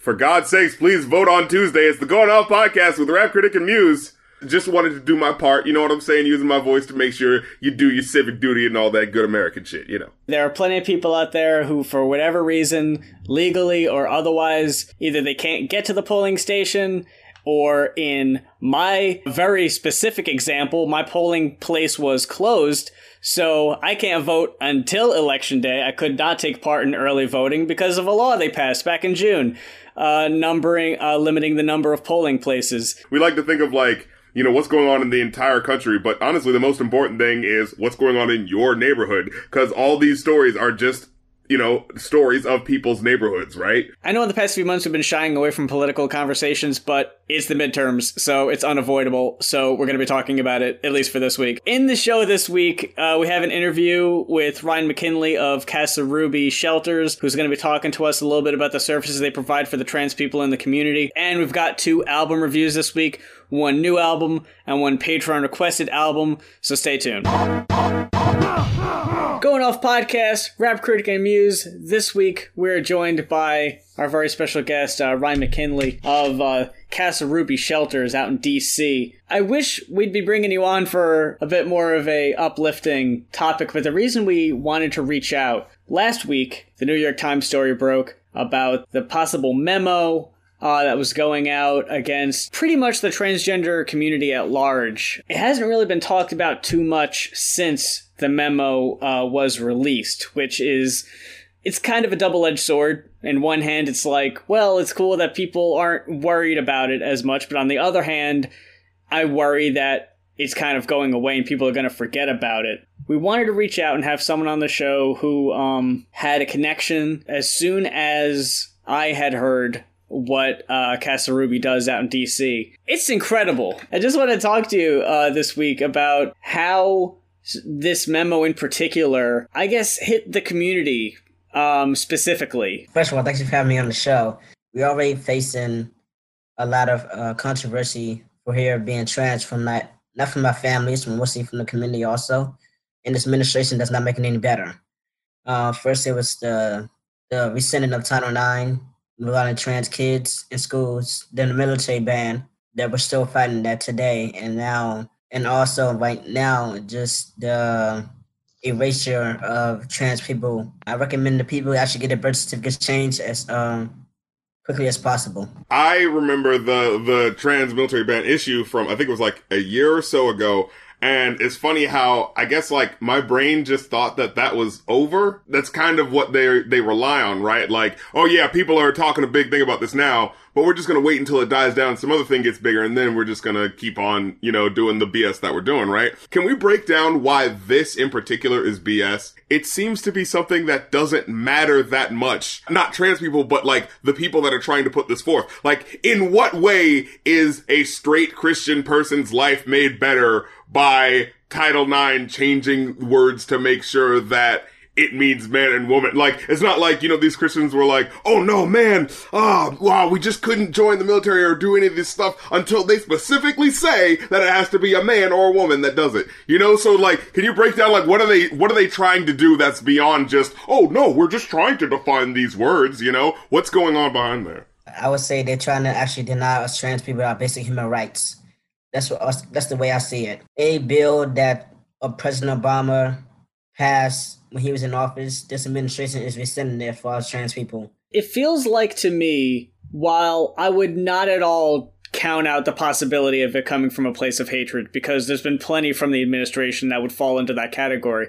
For God's sakes, please vote on Tuesday. It's the Going Off podcast with Rap Critic and Muse. Just wanted to do my part, you know what I'm saying? Using my voice to make sure you do your civic duty and all that good American shit, you know. There are plenty of people out there who, for whatever reason, legally or otherwise, either they can't get to the polling station, or in my very specific example, my polling place was closed, so I can't vote until election day. I could not take part in early voting because of a law they passed back in June, uh, numbering, uh, limiting the number of polling places. We like to think of like, you know, what's going on in the entire country, but honestly, the most important thing is what's going on in your neighborhood, because all these stories are just you know, stories of people's neighborhoods, right? I know in the past few months we've been shying away from political conversations, but it's the midterms, so it's unavoidable. So we're going to be talking about it, at least for this week. In the show this week, uh, we have an interview with Ryan McKinley of Casa Ruby Shelters, who's going to be talking to us a little bit about the services they provide for the trans people in the community. And we've got two album reviews this week one new album and one Patreon requested album, so stay tuned. Going off podcast, Rap Critic and Muse. This week we're joined by our very special guest, uh, Ryan McKinley of uh, Casa Ruby Shelters out in DC. I wish we'd be bringing you on for a bit more of a uplifting topic, but the reason we wanted to reach out last week, the New York Times story broke about the possible memo uh, that was going out against pretty much the transgender community at large. It hasn't really been talked about too much since the memo uh, was released, which is it's kind of a double edged sword. In one hand, it's like, well, it's cool that people aren't worried about it as much, but on the other hand, I worry that it's kind of going away and people are going to forget about it. We wanted to reach out and have someone on the show who um, had a connection as soon as I had heard what uh, Ruby does out in DC. It's incredible. I just want to talk to you uh, this week about how this memo in particular, I guess, hit the community um, specifically. First of all, thanks for having me on the show. We're already facing a lot of uh, controversy for here being trans from not not from my families, from mostly from the community also. And this administration does not make it any better. Uh, first, it was the the rescinding of Title IX, regarding trans kids in schools. Then the military ban that we're still fighting that today, and now and also right now just the erasure of trans people. I recommend the people actually get their birth certificates changed as um, quickly as possible. I remember the the trans military ban issue from I think it was like a year or so ago. And it's funny how I guess like my brain just thought that that was over. That's kind of what they they rely on, right? Like, oh yeah, people are talking a big thing about this now, but we're just going to wait until it dies down. Some other thing gets bigger and then we're just going to keep on, you know, doing the BS that we're doing, right? Can we break down why this in particular is BS? It seems to be something that doesn't matter that much. Not trans people, but like the people that are trying to put this forth. Like, in what way is a straight Christian person's life made better by Title IX changing words to make sure that it means man and woman. Like, it's not like, you know, these Christians were like, oh no, man, ah, oh, wow, we just couldn't join the military or do any of this stuff until they specifically say that it has to be a man or a woman that does it. You know, so like, can you break down, like, what are they, what are they trying to do that's beyond just, oh no, we're just trying to define these words, you know? What's going on behind there? I would say they're trying to actually deny us trans people our basic human rights. That's what us, that's the way I see it. A bill that President Obama passed when he was in office, this administration is rescinding it for us trans people. It feels like to me, while I would not at all count out the possibility of it coming from a place of hatred, because there's been plenty from the administration that would fall into that category,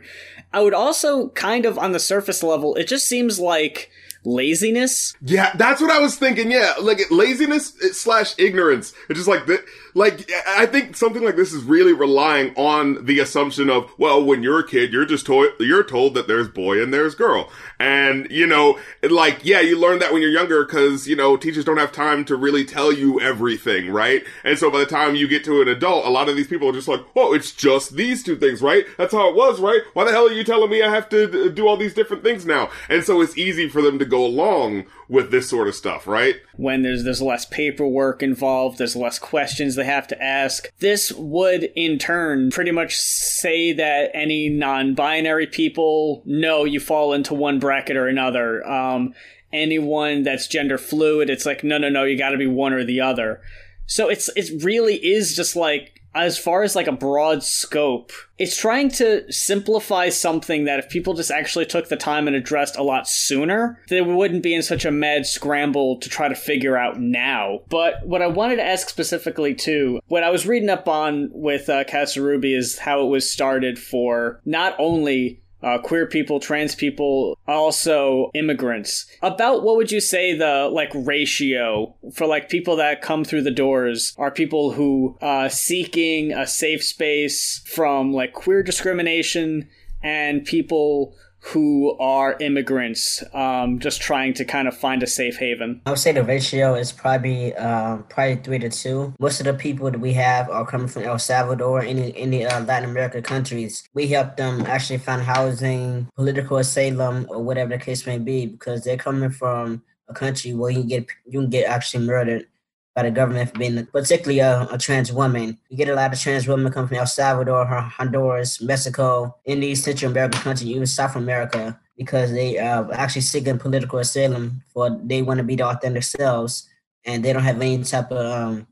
I would also kind of, on the surface level, it just seems like laziness. Yeah, that's what I was thinking. Yeah, like laziness slash ignorance. It's just like that. Like I think something like this is really relying on the assumption of well, when you're a kid, you're just told you're told that there's boy and there's girl, and you know, like yeah, you learn that when you're younger because you know teachers don't have time to really tell you everything, right? And so by the time you get to an adult, a lot of these people are just like, oh, it's just these two things, right? That's how it was, right? Why the hell are you telling me I have to do all these different things now? And so it's easy for them to go along with this sort of stuff, right? When there's there's less paperwork involved, there's less questions they have to ask. This would in turn pretty much say that any non-binary people know you fall into one bracket or another. Um, anyone that's gender fluid, it's like, no, no, no, you got to be one or the other. So it's it really is just like as far as like a broad scope, it's trying to simplify something that if people just actually took the time and addressed a lot sooner, they wouldn't be in such a mad scramble to try to figure out now. But what I wanted to ask specifically too, what I was reading up on with uh, is how it was started for not only uh, queer people, trans people, also immigrants. About what would you say the like ratio for like people that come through the doors are people who uh, seeking a safe space from like queer discrimination and people who are immigrants, um, just trying to kind of find a safe haven? I would say the ratio is probably um, probably three to two. Most of the people that we have are coming from El Salvador, any any uh, Latin American countries. We help them actually find housing, political asylum, or whatever the case may be, because they're coming from a country where you can get you can get actually murdered by the government for being particularly a, a, trans woman. You get a lot of trans women come from El Salvador, Honduras, Mexico, in these Central American countries, even South America, because they are uh, actually seeking political asylum for they want to be the authentic selves and they don't have any type of um,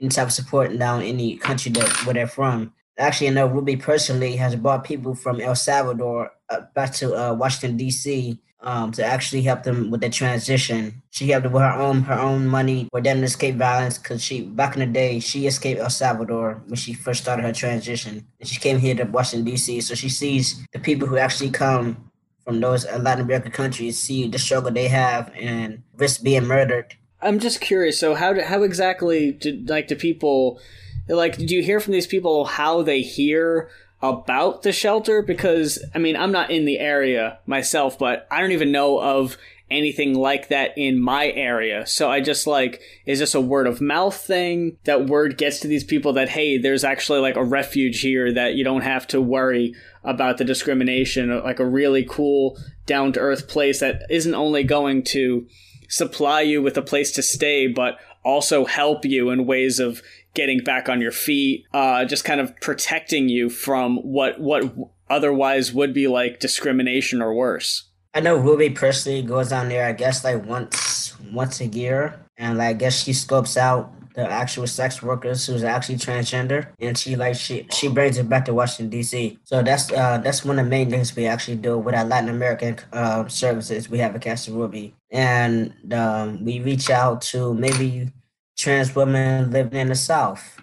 any type of support down in the country that where they're from. Actually, I know Ruby personally has brought people from El Salvador back to uh, Washington D.C um, to actually help them with the transition. She helped with her own her own money for them to escape violence because she back in the day she escaped El Salvador when she first started her transition and she came here to Washington D.C. So she sees the people who actually come from those Latin American countries see the struggle they have and risk being murdered. I'm just curious. So how do, how exactly did like do people like do you hear from these people how they hear about the shelter because I mean I'm not in the area myself, but I don't even know of anything like that in my area. So I just like, is this a word of mouth thing? That word gets to these people that, hey, there's actually like a refuge here that you don't have to worry about the discrimination, like a really cool, down to earth place that isn't only going to supply you with a place to stay, but also help you in ways of getting back on your feet, uh, just kind of protecting you from what what otherwise would be like discrimination or worse. I know Ruby personally goes down there, I guess like once once a year, and like I guess she scopes out the actual sex workers who's actually transgender, and she like she she brings it back to Washington D.C. So that's uh that's one of the main things we actually do with our Latin American uh, services we have at Casa Ruby, and um, we reach out to maybe trans women living in the South,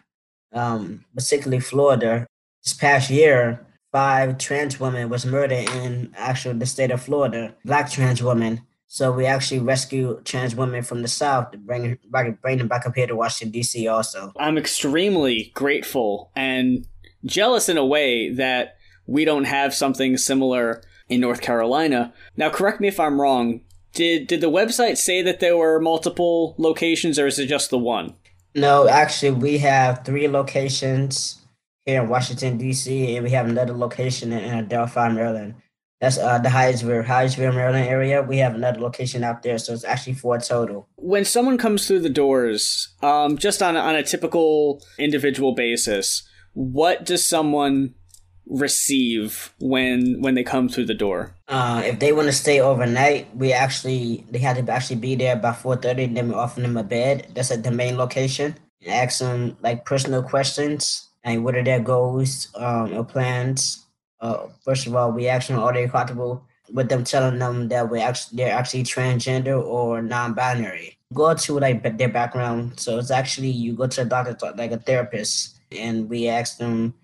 um, particularly Florida. This past year, five trans women was murdered in actually the state of Florida, black trans women. So we actually rescue trans women from the South to bring, bring them back up here to Washington, D.C. also. I'm extremely grateful and jealous in a way that we don't have something similar in North Carolina. Now, correct me if I'm wrong. Did did the website say that there were multiple locations, or is it just the one? No, actually, we have three locations here in Washington D.C., and we have another location in, Adelphi, Maryland. That's uh, the Hyattsville, Hyattsville, Maryland area. We have another location out there, so it's actually four total. When someone comes through the doors, um, just on on a typical individual basis, what does someone receive when when they come through the door? Uh, if they want to stay overnight, we actually they had to actually be there by four thirty. Then we offer them a bed. That's at the main location. And ask them like personal questions and what are their goals um, or plans. Uh, first of all, we ask them are they comfortable with them telling them that we actually they're actually transgender or non-binary. Go to like their background. So it's actually you go to a doctor like a therapist, and we ask them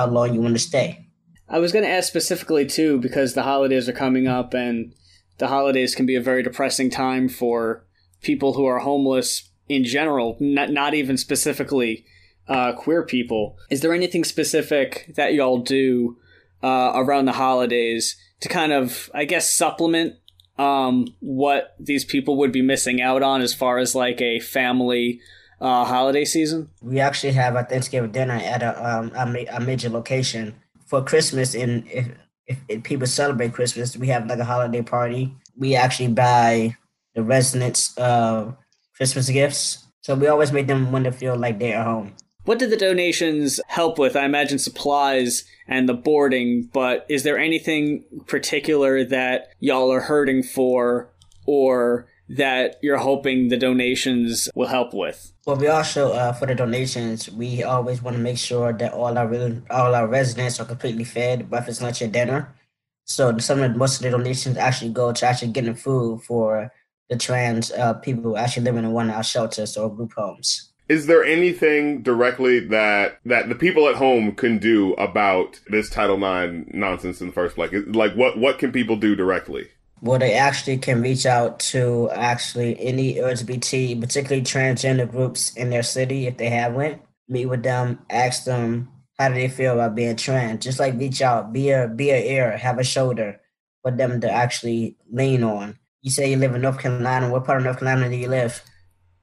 how long you want to stay. I was going to ask specifically too because the holidays are coming up and the holidays can be a very depressing time for people who are homeless in general, not, not even specifically uh, queer people. Is there anything specific that y'all do uh, around the holidays to kind of, I guess, supplement um, what these people would be missing out on as far as like a family uh, holiday season? We actually have a Thanksgiving dinner at a, um, a, a major location for Christmas. And if, if, if, people celebrate Christmas, we have like a holiday party. We actually buy the residents uh, Christmas gifts. So we always make them want to feel like they're at home. What did the donations help with? I imagine supplies and the boarding, but is there anything particular that y'all are hurting for or that you're hoping the donations will help with? Well, we also uh, for the donations, we always want to make sure that all our all our residents are completely fed, breakfast, lunch, and dinner. So some of the, most of the donations actually go to actually getting food for the trans uh, people who actually living in one of our shelters or group homes. Is there anything directly that that the people at home can do about this Title IX nonsense in the first place? Like, what what can people do directly? Well, they actually can reach out to actually any LGBT, particularly transgender groups in their city if they have one. Meet with them, ask them how do they feel about being trans. Just like reach out, be a be a ear, have a shoulder for them to actually lean on. You say you live in North Carolina. What part of North Carolina do you live?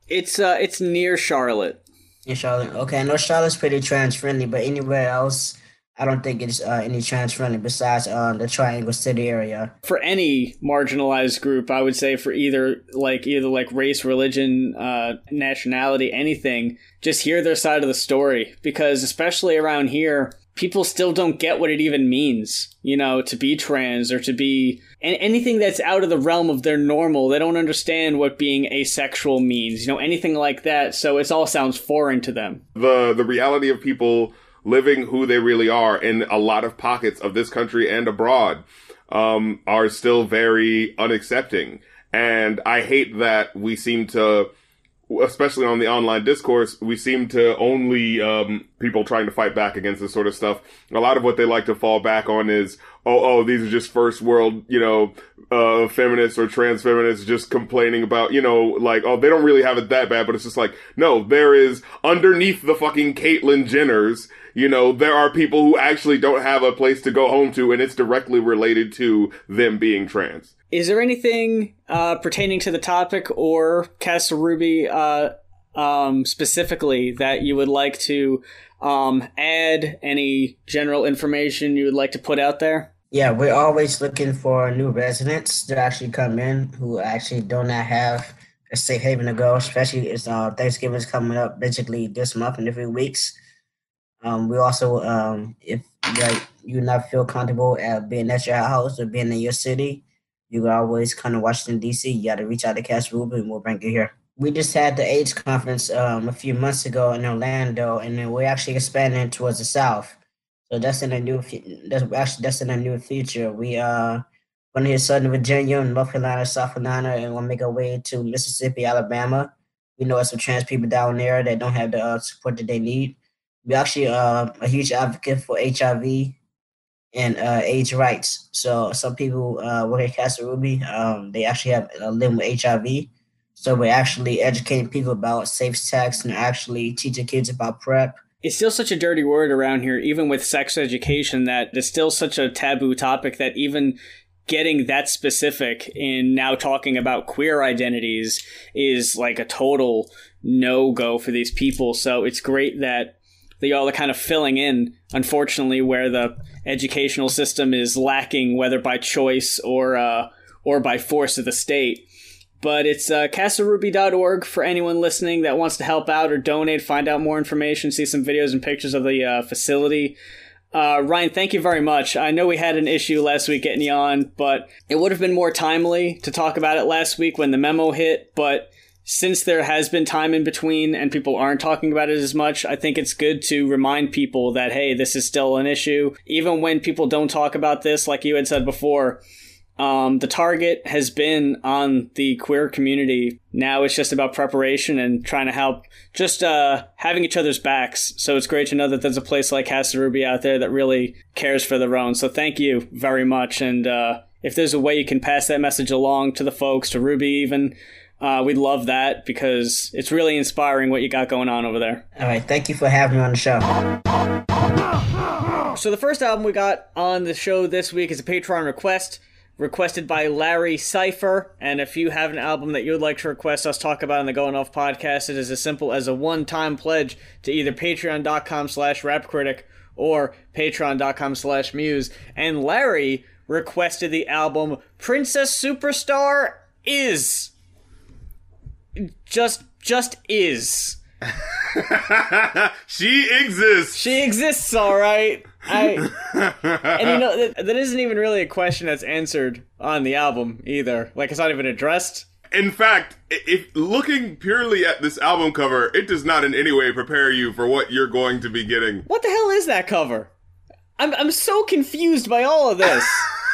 It's uh, it's near Charlotte. In Charlotte, okay. North Charlotte's pretty trans friendly, but anywhere else, I don't think it's uh, any trans friendly besides uh, the Triangle City area. For any marginalized group, I would say for either like either like race, religion, uh, nationality, anything, just hear their side of the story because especially around here, people still don't get what it even means, you know, to be trans or to be and anything that's out of the realm of their normal. They don't understand what being asexual means, you know, anything like that. So it all sounds foreign to them. The the reality of people living who they really are in a lot of pockets of this country and abroad um, are still very unaccepting. And I hate that we seem to, especially on the online discourse, we seem to only um, people trying to fight back against this sort of stuff. A lot of what they like to fall back on is, oh, oh, these are just first world, you know, uh, feminists or trans feminists just complaining about, you know, like, oh, they don't really have it that bad, but it's just like, no, there is underneath the fucking Caitlyn Jenners, you know, there are people who actually don't have a place to go home to, and it's directly related to them being trans. Is there anything uh, pertaining to the topic or Casa Ruby uh, um, specifically that you would like to um, add? Any general information you would like to put out there? Yeah, we're always looking for new residents to actually come in who actually do not have a safe haven to go, especially as uh, Thanksgiving is coming up basically this month in a few weeks. Um, we also, um, if like you not feel comfortable at being at your house or being in your city, you can always come to Washington D.C. You got to reach out to Casa Ruby, and we'll bring you here. We just had the AIDS conference um, a few months ago in Orlando, and then we're actually expanding towards the south. So that's in a new. That's actually that's in a new future. We uh going to hit Southern Virginia, and North Carolina, South Carolina, and we'll make our way to Mississippi, Alabama. We know there's some trans people down there that don't have the uh, support that they need we actually uh, a huge advocate for HIV and uh, AIDS rights. So some people uh, work at Casa Ruby, um, they actually have a living with HIV. So we're actually educating people about safe sex and actually teaching kids about PrEP. It's still such a dirty word around here, even with sex education, that it's still such a taboo topic that even getting that specific in now talking about queer identities is like a total no go for these people. So it's great that that y'all are kind of filling in, unfortunately, where the educational system is lacking, whether by choice or uh, or by force of the state. But it's uh, for anyone listening that wants to help out or donate, find out more information, see some videos and pictures of the uh, facility. Uh, Ryan, thank you very much. I know we had an issue last week getting you on, but it would have been more timely to talk about it last week when the memo hit. But since there has been time in between and people aren't talking about it as much, I think it's good to remind people that, hey, this is still an issue. Even when people don't talk about this, like you had said before, um, the target has been on the queer community. Now it's just about preparation and trying to help, just uh, having each other's backs. So it's great to know that there's a place like Casa Ruby out there that really cares for their own. So thank you very much. And uh, if there's a way you can pass that message along to the folks, to Ruby even, uh, we'd love that because it's really inspiring what you got going on over there. All right. Thank you for having me on the show. So, the first album we got on the show this week is a Patreon request requested by Larry Cipher. And if you have an album that you would like to request us talk about on the Going Off podcast, it is as simple as a one-time pledge to either patreon.com slash rapcritic or patreon.com slash muse. And Larry requested the album Princess Superstar Is just just is. she exists. She exists, all right. I and you know that, that isn't even really a question that's answered on the album either. Like it's not even addressed. In fact, if looking purely at this album cover, it does not in any way prepare you for what you're going to be getting. What the hell is that cover? I'm I'm so confused by all of this.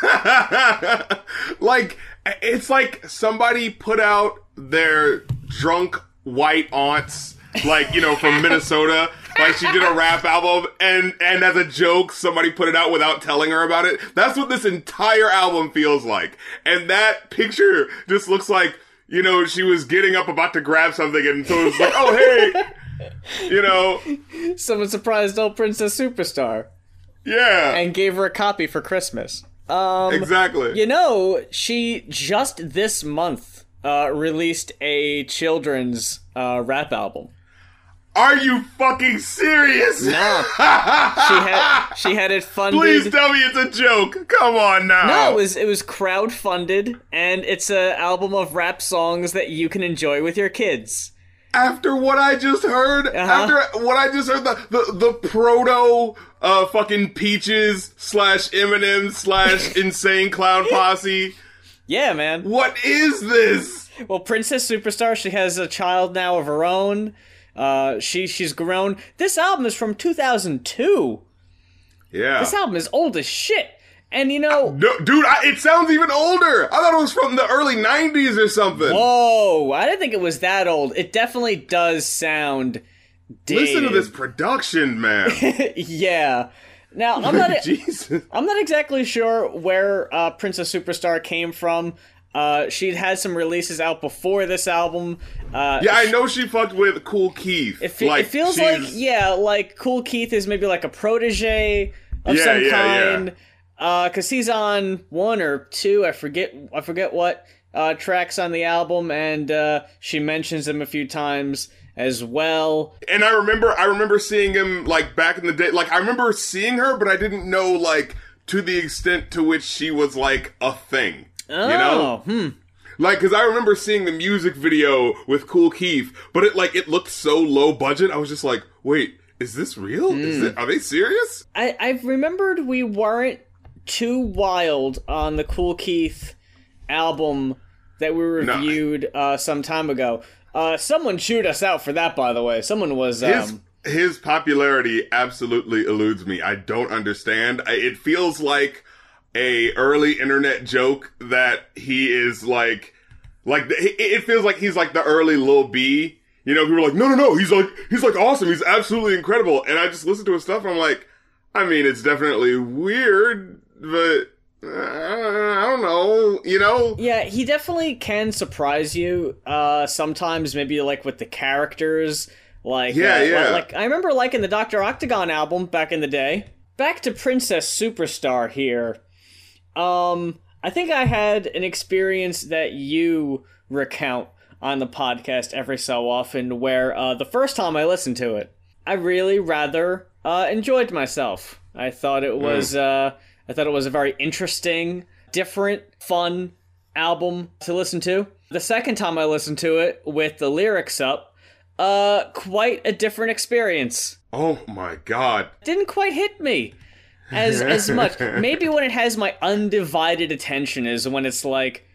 like it's like somebody put out their drunk white aunts like you know from minnesota. Like she did a rap album and and as a joke somebody put it out without telling her about it. That's what this entire album feels like. And that picture just looks like you know she was getting up about to grab something and so it's like oh hey. You know? Someone surprised old Princess Superstar. Yeah. And gave her a copy for Christmas. Um, exactly You know, she just this month uh, released a children's uh, rap album. are you fucking serious No, she had she had it funded. please tell me it's a joke come on now no, it was it was crowd funded, and it's a album of rap songs that you can enjoy with your kids. after what I just heard, Uh-huh. after what I just heard, the the, the proto uh fucking peaches slash Eminem slash insane clown posse. Yeah, man. What is this? Well, Princess Superstar, she has a child now of her own. Uh, she she's grown. This album is from 2002. Yeah, This album is old as shit. And you know, no, dude, I, it sounds even older. I thought it was from the early '90s or something. whoa, I didn't think it was that old. It definitely does sound dated. Listen to this production, man. yeah. Now I'm not. Jesus. I'm not exactly sure where uh, Princess Superstar came from. Uh, she'd had some releases out before this album. Uh, Yeah, I know she fucked with Kool Keith. It, fe- it feels like yeah, like Kool Keith is maybe like a protege of Yeah, some yeah, kind. Uh, cause he's on one or two, I forget, I forget what uh, tracks on the album, and uh, she mentions him a few times as well. and I remember I remember seeing him like back in the day. Like I remember seeing her, but I didn't know like to the extent to which she was like a thing. Oh, You know, hmm. like because I remember seeing the music video with Kool Keith, but it like it looked so low budget. I was just like, wait, is this real? Is Hmm. it? Are they serious? I I've remembered we weren't too wild on the Kool Keith album that we reviewed uh, some time ago. Uh, someone chewed us out for that, by the way. Someone was His um, his popularity absolutely eludes me. I don't understand. I, it feels like a early internet joke that he is like like the, it, it feels like he's like the early Lil B. You know, people are like, no, no, no, he's like he's like awesome. He's absolutely incredible. And I just listen to his stuff. and I'm like, I mean, it's definitely weird, but uh, I don't know. You know, Yeah, he definitely can surprise you. Uh, sometimes maybe like with the characters, like Yeah, uh, yeah. Like I remember liking the Doctor Octagon album back in the day. Back to Princess Superstar here. Um, I think I had an experience that you recount on the podcast every so often, where uh, the first time I listened to it, I really rather uh, enjoyed myself. I thought it was uh, I thought it was a very interesting, different, fun album to listen to. The second time I listened to it with the lyrics up, uh, quite a different experience. oh my god. Didn't quite hit me as as much. Maybe when it has my undivided attention is when it's like,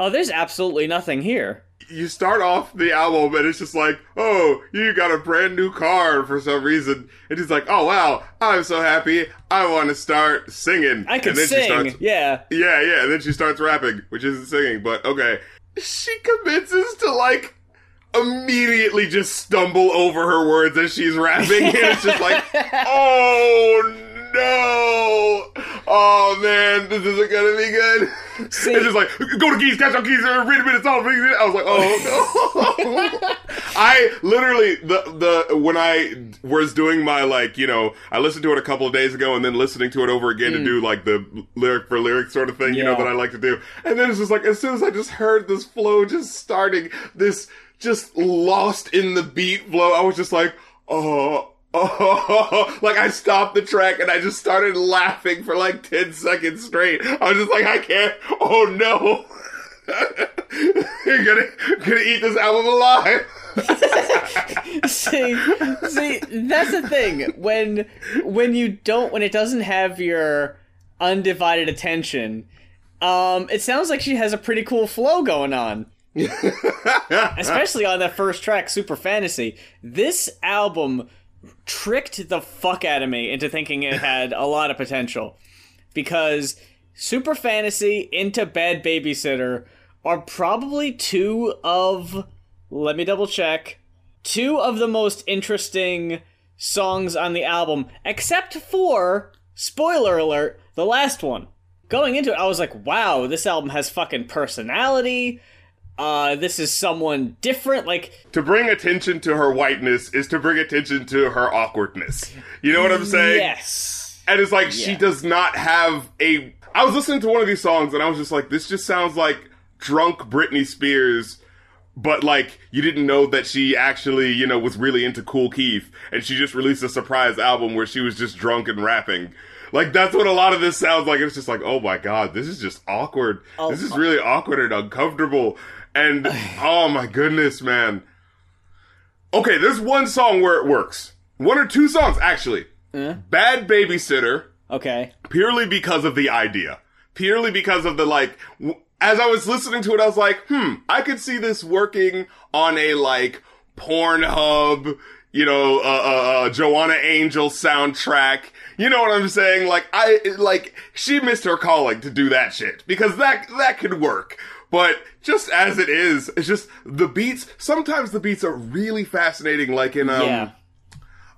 oh, there's absolutely nothing here. you start off the album and it's just like, oh, you got a brand new car for some reason. And he's like, oh wow, I'm so happy. I want to start singing. I can sing, She starts, yeah. yeah, yeah. And then she starts rapping, which isn't singing, but okay. She commences to like immediately just stumble over her words as she's rapping, and it's just like, oh no, oh man, this isn't gonna be good. See- it's just like, go to keys, catch on keys, uh, read a minute it. I was like, oh no. I literally the the when I was doing my like you know I listened to it a couple of days ago and then listening to it over again to do like the lyric for lyric sort of thing you know that I like to do and then it's just like as soon as I just heard this flow just starting this just lost in the beat flow I was just like oh oh like I stopped the track and I just started laughing for like 10 seconds straight I was just like I can't oh no You're gonna gonna eat this album alive. see, see, that's the thing. When when you don't, when it doesn't have your undivided attention, um, it sounds like she has a pretty cool flow going on. Especially on that first track, Super Fantasy. This album tricked the fuck out of me into thinking it had a lot of potential. Because Super Fantasy into Bad Babysitter are probably two of, let me double check, two of the most interesting songs on the album, except for, spoiler alert, the last one. Going into it, I was like, wow, this album has fucking personality. Uh, this is someone different. Like, to bring attention to her whiteness is to bring attention to her awkwardness. You know what I'm saying? yes. And it's like she does not have a. I was listening to one of these songs and I was just like, this just sounds like drunk Britney Spears, but like you didn't know that she actually, you know, was really into Kool Keith and she just released a surprise album where she was just drunk and rapping. Like that's what a lot of this sounds like. It's just like, oh my god, this is just awkward. Oh, this is really awkward and uncomfortable. And oh my goodness, man. Okay, there's one song where it works. One or two songs actually. Bad Babysitter Okay. purely because of the idea. Purely because of the like, w- as I was listening to it, I was like, hmm, I could see this working on a like Pornhub, you know, uh, uh, uh, Joanna Angel soundtrack. You know what I'm saying? Like, I, like, she missed her calling to do that shit. Because that, that could work. But just as it is, it's just the beats, sometimes the beats are really fascinating, like in, um, yeah.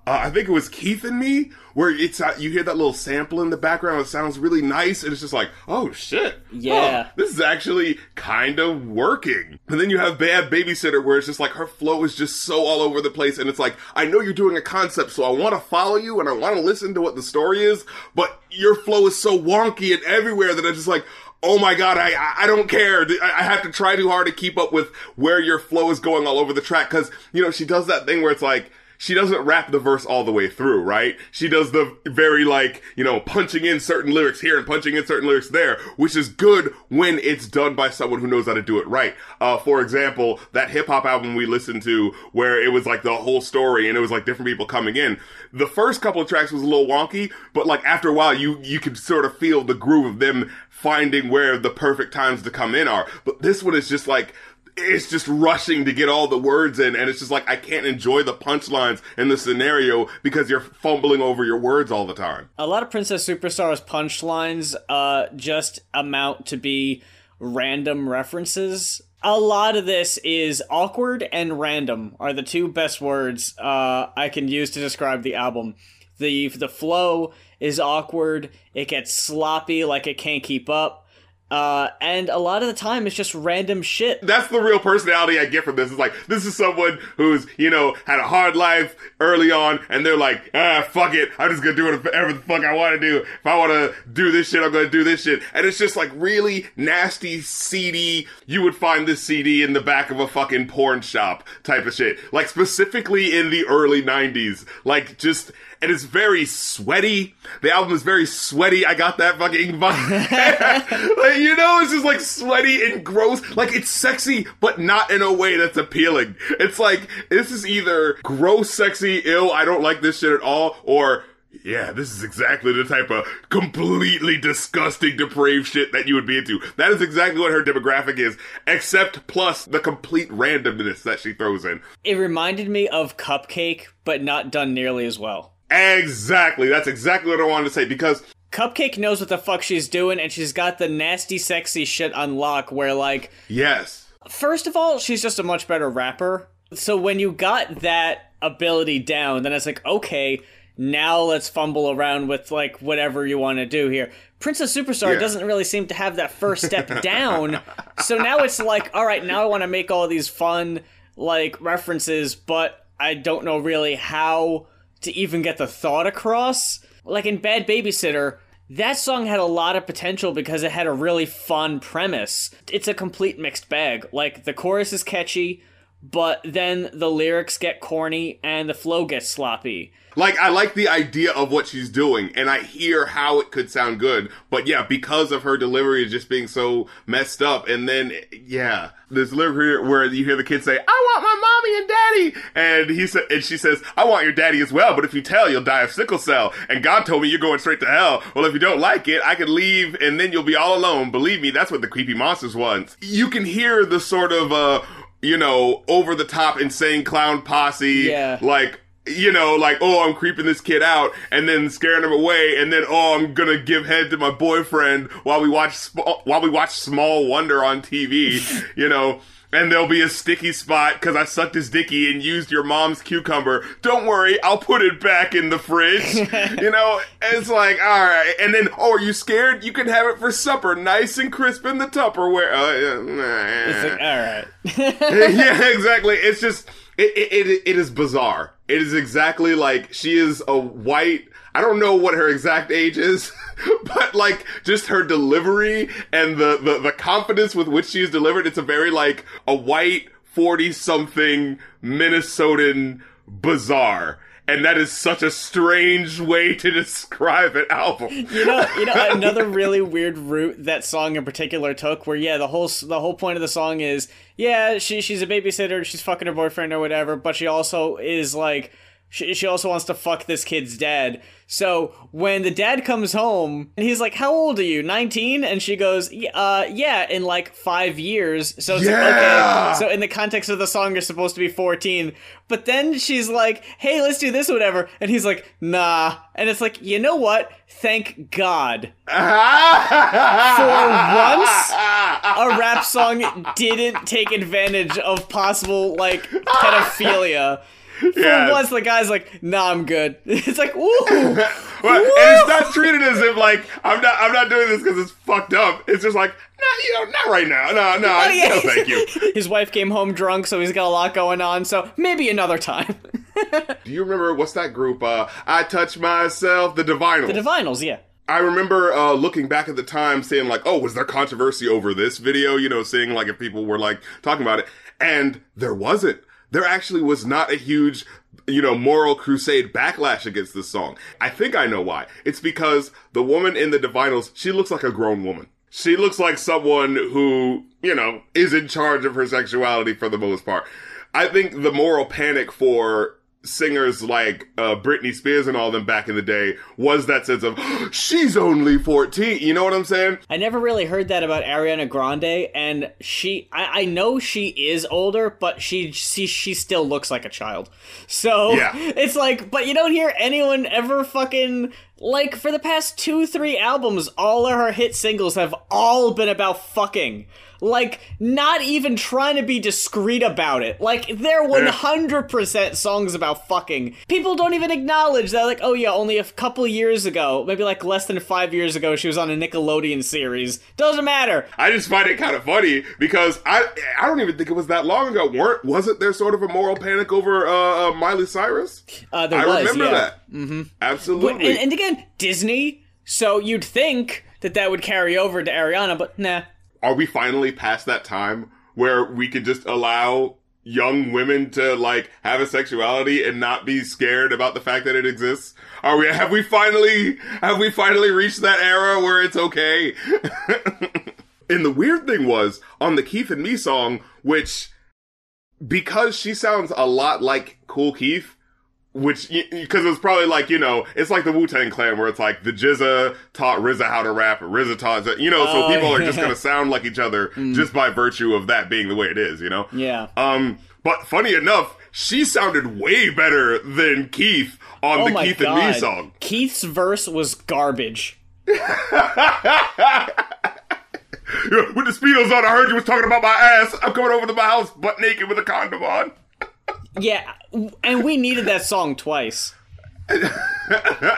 uh, I think it was Keith and Me, where it's uh, you hear that little sample in the background. It sounds really nice, and it's just like, oh shit, Yeah. Huh, this is actually kind of working. And then you have Bad Babysitter, where it's just like her flow is just so all over the place, and it's like, I know you're doing a concept, so I want to follow you and I want to listen to what the story is, but your flow is so wonky and everywhere that I'm just like. Oh my god, I I- don't care. I I have to try too hard to keep up with where your flow is going all over the track because you know she does that thing where it's like she doesn't rap the verse all the way through, right? She does the very like, you know, punching in certain lyrics here and punching in certain lyrics there, which is good when it's done by someone who knows how to do it right. Uh, for example, that hip hop album we listened to where it was like the whole story and it was like different people coming in. The first couple of tracks was a little wonky, but like after a while you, you could sort of feel the groove of them finding where the perfect times to come in are. But this one is just like, it's just rushing to get all the words in, and it's just like I can't enjoy the punchlines in the scenario because you're fumbling over your words all the time. a lot of Princess Superstar's punchlines uh, just amount to be random references. A lot of this is awkward and random are the two best words uh, I can use to describe the album. The the flow is awkward. It gets sloppy, like it can't keep up. Uh, and a lot of the time, it's just random shit. That's the real personality I get from this. It's like, this is someone who's, you know, had a hard life early on, and they're like, ah, fuck it. I'm just gonna do whatever the fuck I wanna do. If I wanna do this shit, I'm gonna do this shit. And it's just like really nasty, seedy, you would find this CD in the back of a fucking porn shop type of shit. Like specifically in the early 90s. Like just, and it's very sweaty. The album is very sweaty. I got that fucking vibe. like, you know, it's just like sweaty and gross. Like it's sexy, but not in a way that's appealing. It's like this is either gross, sexy, ill. I don't like this shit at all, or yeah, this is exactly the type of completely disgusting, depraved shit that you would be into. That is exactly what her demographic is, except plus the complete randomness that she throws in. It reminded me of Cupcake, but not done nearly as well. Exactly. That's exactly what I wanted to say because Cupcake knows what the fuck she's doing, and she's got the nasty, sexy shit on lock. Where, like, yes. first of all, she's just a much better rapper. So when you got that ability down, then it's like, okay, now let's fumble around with like whatever you want to do here. Princess Superstar Yeah. doesn't really seem to have that first step down. So now it's like, all right, now I want to make all these fun like references, but I don't know really how to even get the thought across. Like in Bad Babysitter, that song had a lot of potential because it had a really fun premise. It's a complete mixed bag. Like the chorus is catchy, but then the lyrics get corny and the flow gets sloppy. Like, I like the idea of what she's doing, and I hear how it could sound good, but yeah, because of her delivery is just being so messed up, and then, yeah, this here where you hear the kids say, I want my mommy and daddy, and he said, and she says, "I want your daddy as well, but if you tell, you'll die of sickle cell." And God told me you're going straight to hell. Well, if you don't like it, I could leave, and then you'll be all alone. Believe me, that's what the creepy monsters want. You can hear the sort of uh, you know, over the top insane clown posse, Yeah. like you know, like, oh, I'm creeping this kid out and then scaring him away and then, oh, I'm gonna give head to my boyfriend while we watch, while we watch Small Wonder on TV, you know. And there'll be a sticky spot because I sucked his dicky and used your mom's cucumber. Don't worry, I'll put it back in the fridge. you know, it's like, all right. And then, oh, are you scared? You can have it for supper, nice and crisp in the Tupperware. Uh, It's like, all right. yeah, exactly. It's just it, it it it is bizarre. It is exactly like she is a white. I don't know what her exact age is, but like just her delivery and the the, the confidence with which she is delivered. It's a very like a white forty something Minnesotan bizarre. And that is such a strange way to describe an album. You know, you know another really weird route that song in particular took, where yeah, the whole the whole point of the song is yeah, she she's a babysitter, she's fucking her boyfriend or whatever, but she also is like she, she also wants to fuck this kid's dad. So when the dad comes home and he's like, "How old are you? 19?" and she goes, "Yeah, uh, yeah, in like five years." So it's Yeah! like, okay. So in the context of the song, you're supposed to be 14. But then she's like, "Hey, let's do this, whatever," and he's like, "Nah." And it's like, you know what? Thank God. For once, a rap song didn't take advantage of possible like pedophilia. Yes. once, the guy's like, "Nah, I'm good." It's like, ooh, Well, and it's not treated as if like I'm not I'm not doing this because it's fucked up. It's just like no, you know, not right now. No, no, Oh, yeah. no, thank you. His wife came home drunk, so he's got a lot going on. So maybe another time. Do you remember what's that group? Uh, I touch myself, the Divinyls. the Divinyls, yeah. I remember uh, looking back at the time, saying like, "Oh, was there controversy over this video?" You know, seeing like if people were like talking about it, and there wasn't. There actually was not a huge, you know, moral crusade backlash against this song. I think I know why. It's because the woman in the Divinyls, she looks like a grown woman. She looks like someone who, you know, is in charge of her sexuality for the most part. I think the moral panic for singers like uh, Britney Spears and all them back in the day was that sense of she's only 14. You know what I'm saying? I never really heard that about Ariana Grande, and she, I, I know she is older, but she, she, she still looks like a child. So Yeah. it's like, but you don't hear anyone ever fucking like for the past two, three albums, all of her hit singles have all been about fucking. Like, not even trying to be discreet about it. Like, they're 100% songs about fucking. People don't even acknowledge that, like, oh yeah, only a couple years ago, maybe like less than five years ago, she was on a Nickelodeon series. Doesn't matter. I just find it kind of funny because I I don't even think it was that long ago. weren't wasn't there sort of a moral panic over uh, uh, Miley Cyrus? Uh, there I was, remember yeah. that. Mm-hmm. Absolutely. And, and again, Disney, so you'd think that that would carry over to Ariana, but nah. Are we finally past that time where we could just allow young women to like have a sexuality and not be scared about the fact that it exists? Are we have we finally have we finally reached that era where it's okay? and the weird thing was on the Keith and Me song, which because she sounds a lot like Kool Keith, which because it was probably like you know it's like the Wu Tang Clan where it's like the GZA taught RZA how to rap, RZA taught you know, so Oh, people are just gonna sound like each other just by virtue of that being the way it is, you know. Yeah. Um, but funny enough, she sounded way better than Keith on Oh the Keith god. and Me song. Keith's verse was garbage. Yeah, With the speedos on, I heard you was talking about my ass. I'm coming over to my house butt naked with a condom on. Yeah, and we needed that song twice. I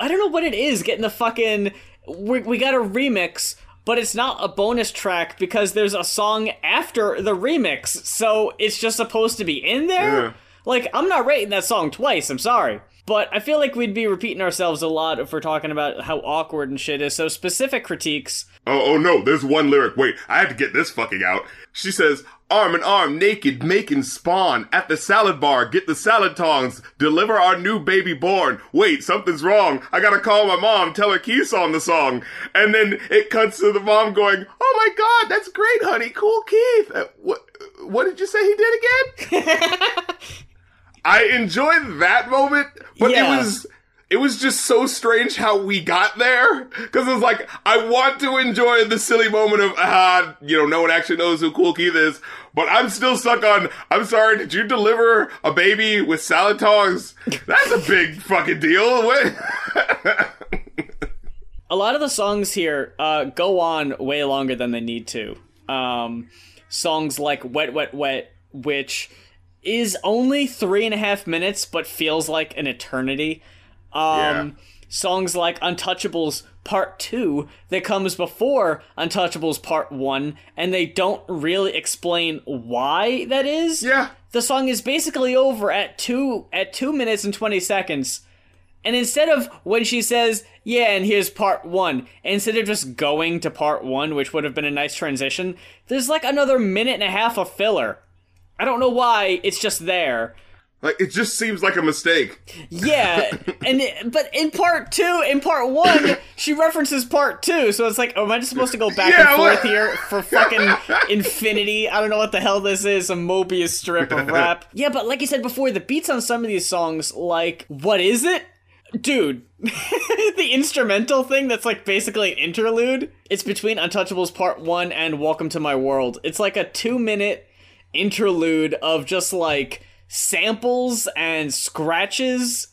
don't know what it is getting the fucking. We, we got a remix, but it's not a bonus track because there's a song after the remix, so it's just supposed to be in there. Yeah. Like, I'm not rating that song twice, I'm sorry. But I feel like we'd be repeating ourselves a lot if we're talking about how awkward and shit is. So, specific critiques. Oh, oh no, there's one lyric. Wait, I have to get this fucking out. She says, arm in arm, naked, making spawn. At the salad bar, get the salad tongs. Deliver our new baby born. Wait, something's wrong. I gotta call my mom, tell her Keith's on the song. And then it cuts to the mom going, oh my god, that's great, honey. Kool Keith. Uh, what, what did you say he did again? I enjoyed that moment, but Yeah. it was it was just so strange how we got there because it was like I want to enjoy the silly moment of ah, you know, no one actually knows who Kool Keith is, but I'm still stuck on. I'm sorry, did you deliver a baby with salad tongs? That's a big fucking deal. What? a lot of the songs here uh, go on way longer than they need to. Um, songs like "Wet, Wet, Wet," which is only three and a half minutes, but feels like an eternity. Um, Yeah. Songs like "Untouchables" Part Two that comes before "Untouchables" Part One, and they don't really explain why that is. yeah. the song is basically over at two at two minutes and 20 seconds and instead of when she says yeah and here's part one instead of just going to part one which would have been a nice transition there's like another minute and a half of filler i don't know why it's just there Like it just seems like a mistake. yeah and it- but in part two in part one she references part two so it's like oh, am i just supposed to go back Yeah, and forth here for fucking infinity? I don't know what the hell this is a mobius strip of rap. Yeah but like you said before the beats on some of these songs like what is it? Dude the instrumental thing that's like basically an interlude it's between untouchables part one and welcome to my world. It's like a two minute interlude of just like samples and scratches.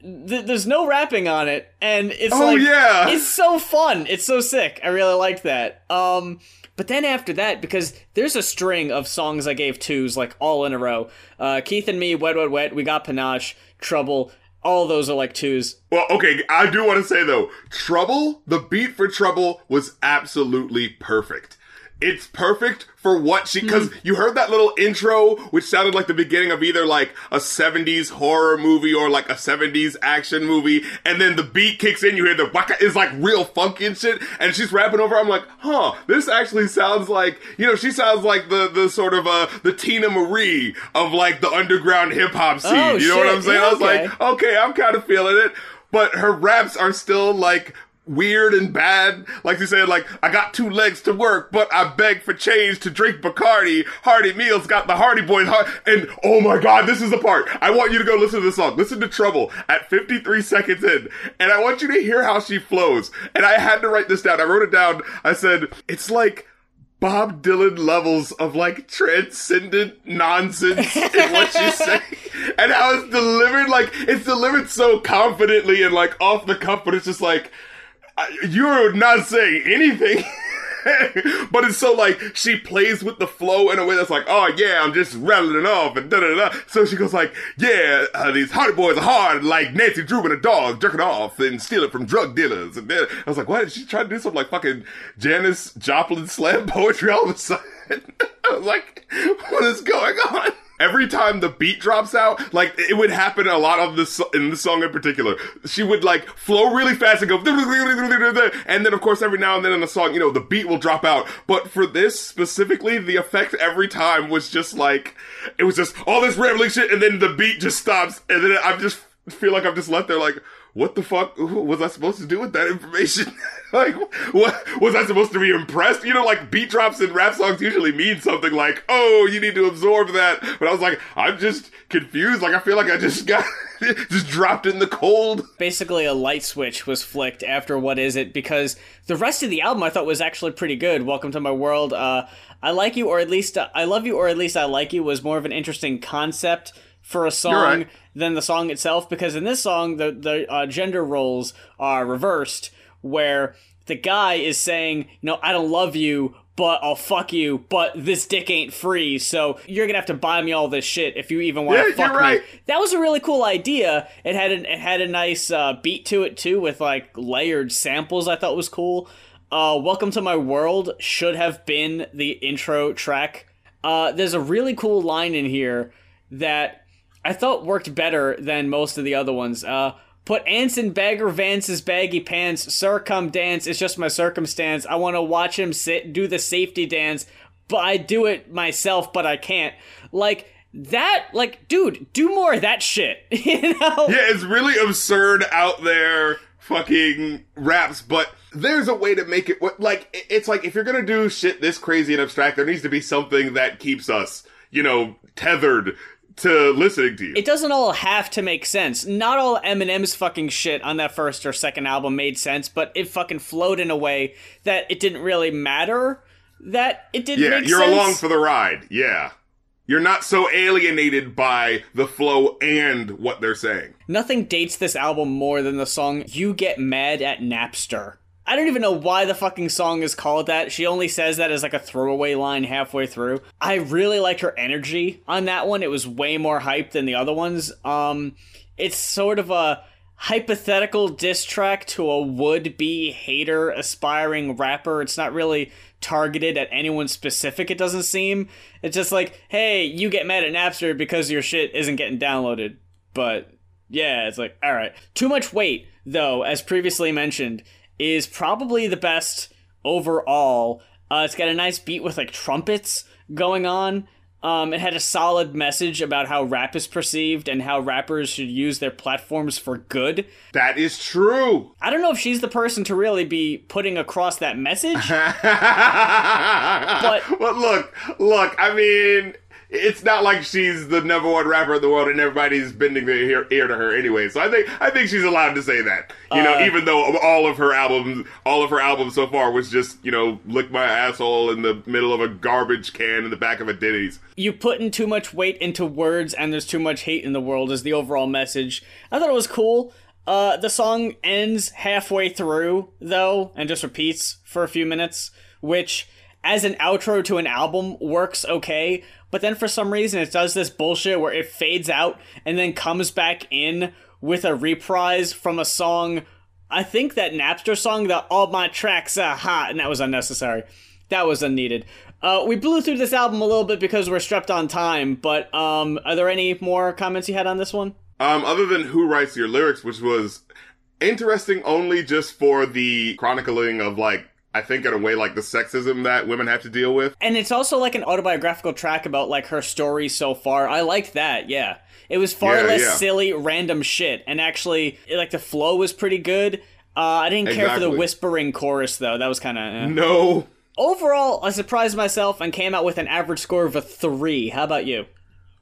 Th- there's no rapping on it and it's Oh, like yeah. it's so fun. It's so sick. I really liked that. Um but then after that because there's a string of songs i gave twos like all in a row. Uh keith and me wet wet wet we got panache trouble. All those are like twos. Well, okay, I do want to say though, Trouble, the beat for Trouble was absolutely perfect. It's perfect for what she, cause you heard that little intro, which sounded like the beginning of either like a 70s horror movie or like a 70s action movie. And then the beat kicks in, you hear the waka is like real funky and shit. And she's rapping over. I'm like, huh, this actually sounds like, you know, she sounds like the, the sort of, uh, the Teena Marie of like the underground hip hop scene. Oh, you know what. I'm saying? Yeah, I was okay. like, okay, I'm kind of feeling it. But her raps are still like weird and bad. Like you said, like, I got two legs to work, but I beg for change to drink Bacardi. Hardy Meals got the Hardy Boys heart. And oh my God, this is the part. I want you to go listen to the song. Listen to Trouble at 53 seconds in. And I want you to hear how she flows. And I had to write this down. I wrote it down. I said, it's like, Bob Dylan levels of like transcendent nonsense in what she's saying, and how it's delivered. Like it's delivered so confidently and like off the cuff, but it's just like you're not saying anything. but it's so like she plays with the flow in a way that's like, oh yeah, I'm just rattling it off and da da da. So she goes like, yeah, uh, these hardy boys are hard, like Nancy Drew and a dog jerking off and stealing from drug dealers. And then I was like, what? Is she trying to do some like fucking Janis Joplin slam poetry all of a sudden? I was like, what is going on? Every time the beat drops out, like it would happen a lot of this in the song in particular. She would like flow really fast and go, and then of course every now and then in the song, you know, the beat will drop out. But for this specifically, the effect every time was just like it was just all this rambling shit, and then the beat just stops, and then I just feel like I'm just left there like. What the fuck was I supposed to do with that information? like, what was I supposed to be impressed? You know, like beat drops in rap songs usually mean something like, "Oh, you need to absorb that." But I was like, I'm just confused. Like, I feel like I just got just dropped in the cold. basically a light switch was flicked after what is it because the rest of the album i thought was actually pretty good welcome to my world uh, i like you or at least uh, i love you or at least i like you was more of an interesting concept for a song right. than the song itself because in this song the, the uh, gender roles are reversed where the guy is saying you know i don't love you but I'll fuck you, but this dick ain't free, so you're gonna have to buy me all this shit if you even want to Yeah, fuck you're right. me that was a really cool idea. It had an, it had a nice uh, beat to it too, with like layered samples. I thought was cool. Uh, Welcome to my world should have been the intro track. Uh, there's a really cool line in here that I thought worked better than most of the other ones. Uh, Put ants in Bagger Vance's baggy pants. Sir, come dance. It's just my circumstance. I want to watch him sit, do the safety dance, but I do it myself, but I can't. Like that. Like, dude, do more of that shit. you know? Yeah, it's really absurd out there fucking raps, but there's a way to make it what like it's like if you're gonna do shit this crazy and abstract, there needs to be something that keeps us, you know, tethered to listening to you. It doesn't all have to make sense. Not all Eminem's fucking shit on that first or second album made sense, but it fucking flowed in a way that it didn't really matter that it didn't yeah, you're sense. along for the ride. Yeah. You're not so alienated by the flow and what they're saying. Nothing dates this album more than the song You Get Mad at Napster. I don't even know why the fucking song is called that. She only says that as like a throwaway line halfway through. I really liked her energy on that one. It was way more hype than the other ones. Um it's sort of a hypothetical diss track to a would-be hater aspiring rapper. It's not really targeted at anyone specific it doesn't seem. It's just like, "Hey, you get mad at Napster because your shit isn't getting downloaded." But yeah, it's like, all right. Too much weight, though, as previously mentioned, is probably the best overall. Uh, it's got a nice beat with like trumpets going on. Um, it had a solid message about how rap is perceived and how rappers should use their platforms for good. That is true. I don't know if she's the person to really be putting across that message. but but look, look. I mean, it's not like she's the number one rapper in the world and everybody's bending their ear, ear to her anyway. So I think I think she's allowed to say that. You know, Uh, even though all of her albums, all of her albums so far was just you know, lick my asshole in the middle of a garbage can in the back of a Denny's. you putting too much weight into words and there's too much hate in the world is the overall message. I thought it was cool. Uh, the song ends halfway through though and just repeats for a few minutes, which as an outro to an album works okay, but then for some reason it does this bullshit where it fades out and then comes back in with a reprise from a song I think that Napster song, that All My Tracks Are Hot, and that was unnecessary. That was unneeded. Uh, we blew through this album a little bit because we're strapped on time, but um, are there any more comments you had on this one? Um, other than who writes your lyrics, which was interesting only just for the chronicling of like I think in a way like the sexism that women have to deal with. And it's also like an autobiographical track about like her story so far. I liked that, yeah. It was far Yeah, less yeah. silly, random shit, and actually, like the flow was pretty good. Uh, I didn't care for the whispering chorus though. That was kind of. No. Overall, I surprised myself and came out with an average score of a three. How about you?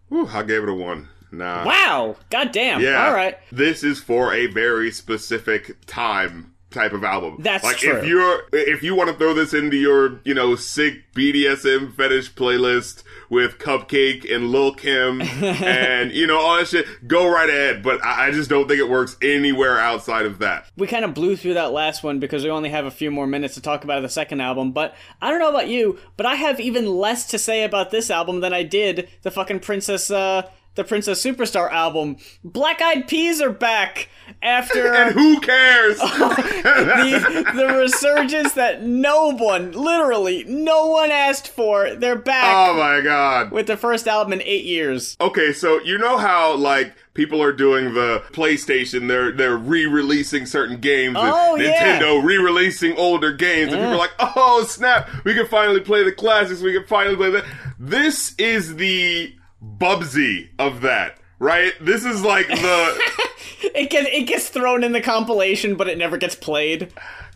Whew, I gave it a one. Nah. Wow! God damn! Yeah. All right. This is for a very specific time type of album. That's like true. if you're if you want to throw this into your, you know, sick BDSM fetish playlist with Cupcake and Lil Kim and you know all that shit, go right ahead. But I, I just don't think it works anywhere outside of that. we kind of blew through that last one because we only have a few more minutes to talk about the second album. But I don't know about you, but I have even less to say about this album than I did the fucking Princess, uh, the Princess Superstar album. Black Eyed Peas are back after And who cares? the, the resurgence that no one, literally no one asked for. They're back oh my god. with the first album in eight years. Okay, so you know how like people are doing the PlayStation, they're they're re-releasing certain games, Oh, yeah. Nintendo re-releasing older games, and people are mm. like, "Oh snap, we can finally play the classics. We can finally play that." This is the Bubsy of that, right? This is like the It gets it gets thrown in the compilation, but it never gets played.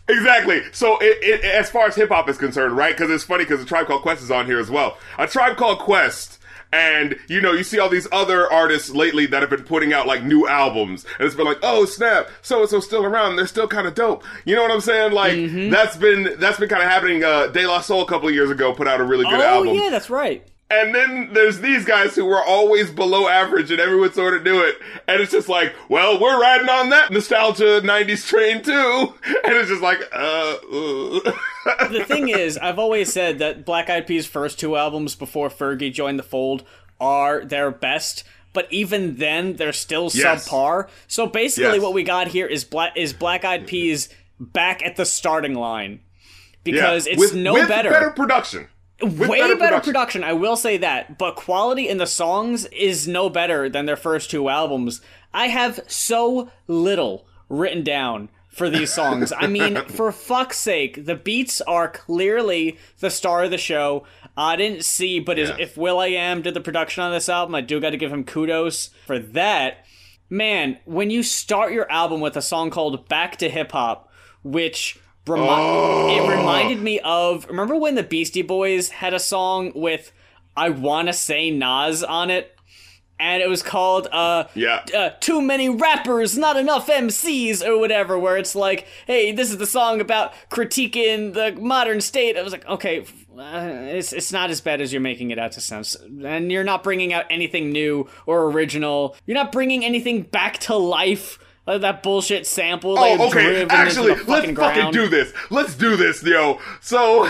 Exactly. So, it, it, as far as hip hop is concerned, right? Because it's funny because a tribe called Quest is on here as well. A tribe called Quest. And, you know, you see all these other artists lately that have been putting out like new albums. And it's been like, oh snap, so and so still around. They're still kind of dope. You know what I'm saying? Like, Mm-hmm. that's been, that's been kind of happening. Uh, De La Soul a couple of years ago put out a really good oh album. yeah, that's right. And then there's these guys who were always below average and everyone sort of do it. And it's just like, well, we're riding on that nostalgia 90s train too. And it's just like, uh, uh. the thing is, I've always said that Black Eyed Peas' first two albums before Fergie joined the fold are their best. But even then, they're still Yes. subpar. So basically, Yes. what we got here is Black is Black Eyed Peas back at the starting line Yeah. because it's With- no with better. better production. With Way better better, production. production. I will say that. But quality in the songs is no better than their first two albums. I have so little written down for these songs. I mean, for fuck's sake, the beats are clearly the star of the show. I didn't see, but Yeah. if will.i.am did the production on this album, I do got to give him kudos for that. Man, when you start your album with a song called Back to Hip Hop, which remi- Oh. it reminded me of remember when the Beastie Boys had a song with I wanna say Nas on it? and it was called uh, Yeah. uh, "Too Many Rappers, Not Enough MCs" or whatever, where it's like, "Hey, this is the song about critiquing the modern state." I was like, okay. Uh, it's it's not as bad as you're making it out to sound, and you're not bringing out anything new or original. You're not bringing anything back to life. That bullshit sample. Oh, okay. Actually, the let's fucking fucking do this. Let's do this, yo. So,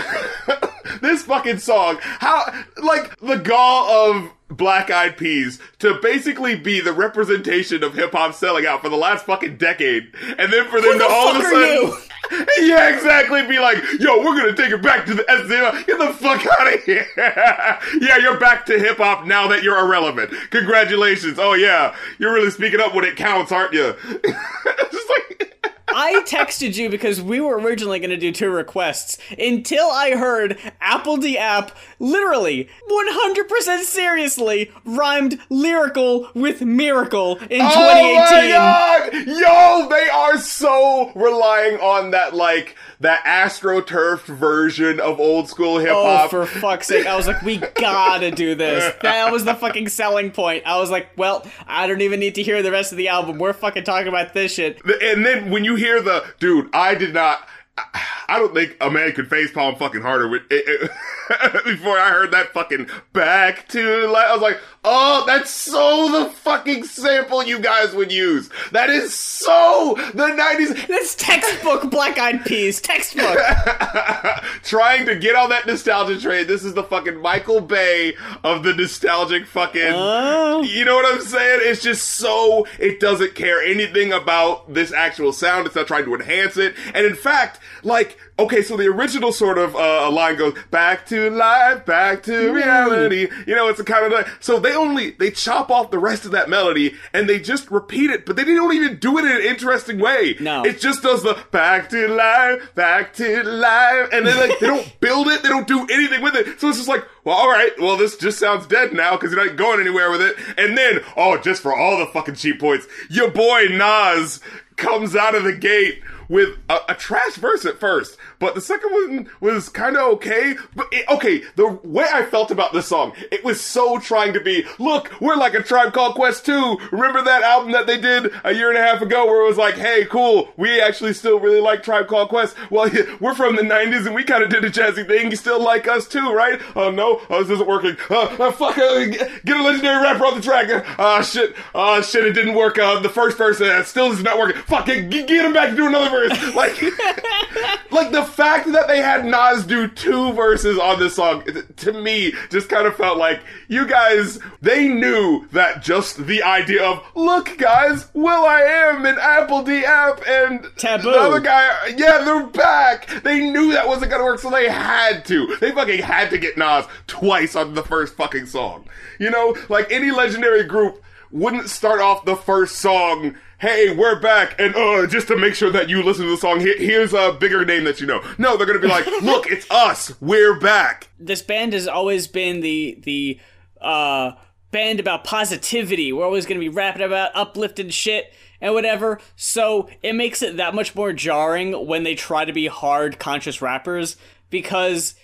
this fucking song, how, like, the gall of Black Eyed Peas to basically be the representation of hip hop selling out for the last fucking decade, and then for them the to all of a sudden, yeah, exactly, be like, yo, we're gonna take it back to the GZA. Get the fuck out of here. yeah, you're back to hip hop now that you're irrelevant. Congratulations. Oh yeah, you're really speaking up when it counts, aren't you? Just like. I texted you because we were originally going to do two requests until I heard apl.de.ap literally 100% seriously rhymed lyrical with miracle in 2018. Oh my god! Yo, they are so relying on that like that astroturfed version of old school hip hop. Oh, hop. for fuck's sake. I was like, we gotta do this. That was the fucking selling point. I was like, well, I don't even need to hear the rest of the album. We're fucking talking about this shit. and then when you hear the dude, I did not. I- don't think a man could facepalm fucking harder with it, it- before I heard that fucking back to life. I was like, oh, that's so the fucking sample you guys would use. That is so the nineties. That's textbook Black Eyed Peas. Textbook. trying to get on that nostalgia train. This is the fucking Michael Bay of the nostalgic fucking. Oh. You know what I'm saying? It's just so it doesn't care anything about this actual sound. It's not trying to enhance it. And in fact, like, okay, so the original sort of uh, line goes back to life, back to reality. You know, it's a kind of like, so they only they chop off the rest of that melody and they just repeat it, but they don't even do it in an interesting way. No. it just does the back to life, back to life, and then like they don't build it, they don't do anything with it. So it's just like, well, all right, well, this just sounds dead now because you're not going anywhere with it. And then, oh, just for all the fucking cheap points, your boy Nas comes out of the gate with a, a trash verse at first, but the second one was kind of okay. But it, okay, the way I felt about this song, it was so trying to be, look, we're like a tribe called Quest 2. Remember that album that they did a year and a half ago where it was like, hey, cool, we actually still really like Tribe Called Quest. Well, we're from the 90s and we kind of did a jazzy thing. You still like us too, right? Oh, no, oh, this isn't working. Uh, uh, fuck, uh, get a legendary rapper on the track. Uh, shit, uh, shit, it didn't work. Uh, the first verse uh, still is not working. Fuck it, get him back to do another verse. Like, like the fact that they had Nas do two verses on this song, to me, just kind of felt like you guys, they knew that just the idea of, look, guys, will.i.am and apl.de.ap and Taboo. the other guy, yeah, they're back. They knew that wasn't gonna work, so they had to. They fucking had to get Nas twice on the first fucking song. You know, like any legendary group wouldn't start off the first song. Hey, we're back, and uh, just to make sure that you listen to the song, here, here's a bigger name that you know. No, they're gonna be like, look, it's us, we're back. this band has always been the the uh band about positivity. We're always gonna be rapping about uplifting shit and whatever. So it makes it that much more jarring when they try to be hard conscious rappers because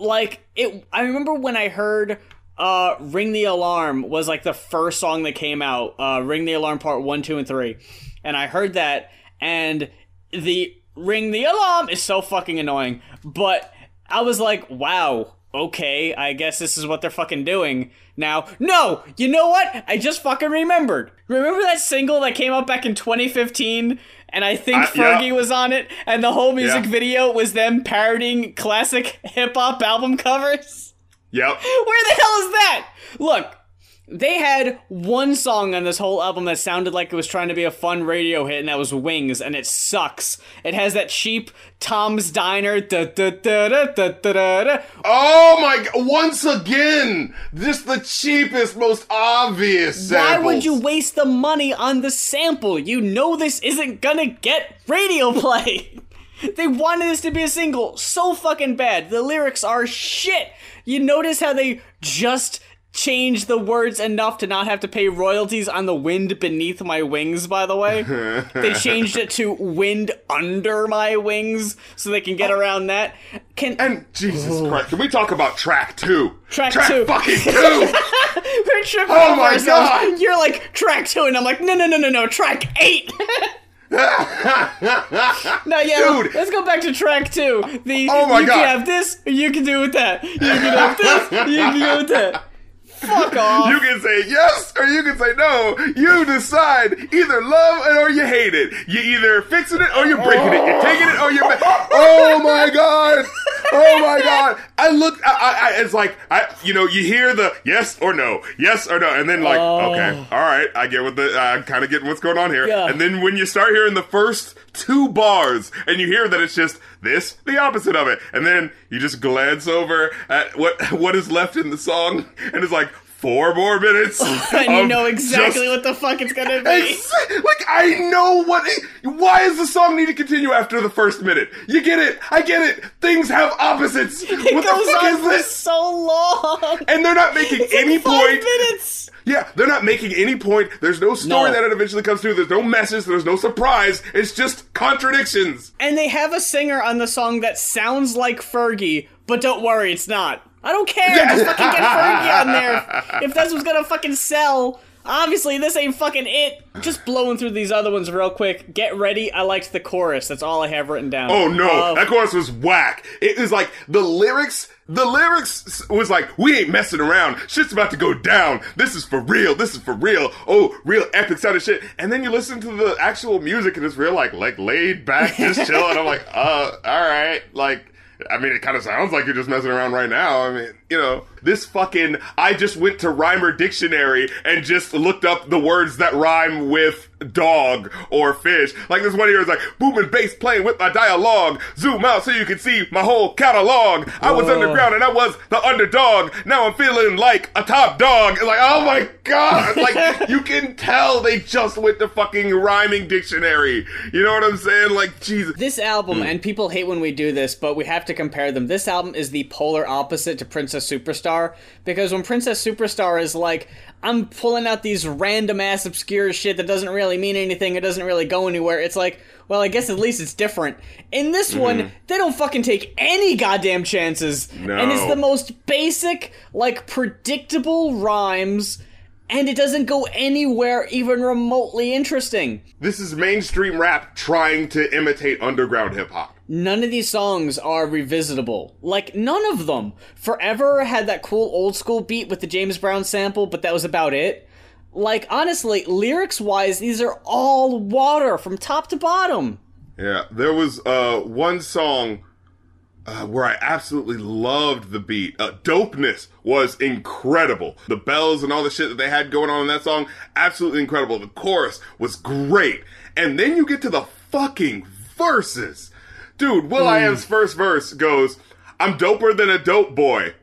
like it I remember when I heard uh Ring the Alarm was like the first song that came out, uh Ring the Alarm part 1, 2 and 3. And I heard that and the Ring the Alarm is so fucking annoying. But I was like, wow, okay, I guess this is what they're fucking doing. Now, no, you know what? I just fucking remembered. Remember that single that came out back in 2015? And I think Uh, yeah. Fergie was on it, and the whole music Yeah. video was them parodying classic hip hop album covers? Yep. Where the hell is that? Look, they had one song on this whole album that sounded like it was trying to be a fun radio hit, and that was Wings, and it sucks. It has that cheap Tom's Diner. Da, da, da, da, da, da, da. Oh my god, once again, just the cheapest, most obvious Why would you waste the money on the sample? You know this isn't gonna get radio play. They wanted this to be a single so fucking bad. The lyrics are shit. You notice how they just changed the words enough to not have to pay royalties on the wind beneath my wings, by the way. they changed it to wind under my wings so they can get oh. around that. Can And Jesus Christ, can we talk about track two? Track track two. fucking two. we're tripping Oh my ourselves. God. You're like track two, and I'm like, no, no, no, no, no, track eight. no, yeah, Dude. let's go back to track two. The Oh my you God. can have this, you can do with that. You can have this, you can do with that. Fuck off. You can say yes or you can say no. You decide. Either love it or you hate it. You either fixing it or you're breaking it. You're taking it or you're. Ma- oh my god! Oh my god! I look. I, I, I, it's like I, you know, you hear the yes or no, yes or no, and then like, Oh. okay, all right, I get what the. I'm kind of getting what's going on here. Yeah. And then when you start hearing the first two bars, and you hear that it's just this, the opposite of it, and then you just glance over at what what is left in the song, and it's like four more minutes. and you know exactly just- what the fuck it's gonna be. Ex- like I know what. It, why does the song need to continue after the first minute? You get it. I get it. Things have opposites. It what goes the fuck on is this? so long. And they're not making any Five point. minutes. Yeah, they're not making any point. There's no story No. that it eventually comes through. There's no message. There's no surprise. It's just contradictions. And they have a singer on the song that sounds like Fergie, but don't worry, it's not. I don't care. Just fucking get Fergie on there. If that's what's gonna fucking sell. Obviously, this ain't fucking it. Just blowing through these other ones real quick. Get ready. I liked the chorus. That's all I have written down. Oh no, Uh, that chorus was whack. It was like the lyrics. The lyrics was like, "We ain't messing around. Shit's about to go down. This is for real. This is for real. Oh, real epic sounding shit." And then you listen to the actual music, and it's real like like laid back, just chill. And I'm like, "Uh, all right." Like, I mean, it kind of sounds like you're just messing around right now. I mean, you know, this fucking. I just went to Rhymer Dictionary and just looked up the words that rhyme with dog or fish. Like this one here is like booming bass playing with my dialogue. Zoom out so you can see my whole catalog. I was Whoa. underground and I was the underdog. Now I'm feeling like a top dog. It's like, oh my god! Like you can tell they just went to fucking rhyming dictionary. You know what I'm saying? Like Jesus. This album, hmm. and people hate when we do this, but we have to compare them. This album is the polar opposite to Princess Superstar because when Princess Superstar is like, I'm pulling out these random ass obscure shit that doesn't really mean anything, it doesn't really go anywhere. It's like, well, I guess at least it's different. In this mm-hmm. one, they don't fucking take any goddamn chances. And it's the most basic, like predictable rhymes, and it doesn't go anywhere even remotely interesting. This is mainstream rap trying to imitate underground hip hop. none of these songs are revisitable. Like, none of them. Forever had that cool old school beat with the James Brown sample, but that was about it. Like, honestly, lyrics wise, these are all water from top to bottom. Yeah, there was uh one song uh, where I absolutely loved the beat. Uh, Dopeness was incredible. The bells and all the shit that they had going on in that song, absolutely incredible. The chorus was great. And then you get to the fucking verses. Dude, will.i.am's first verse goes, I'm doper than a dope boy.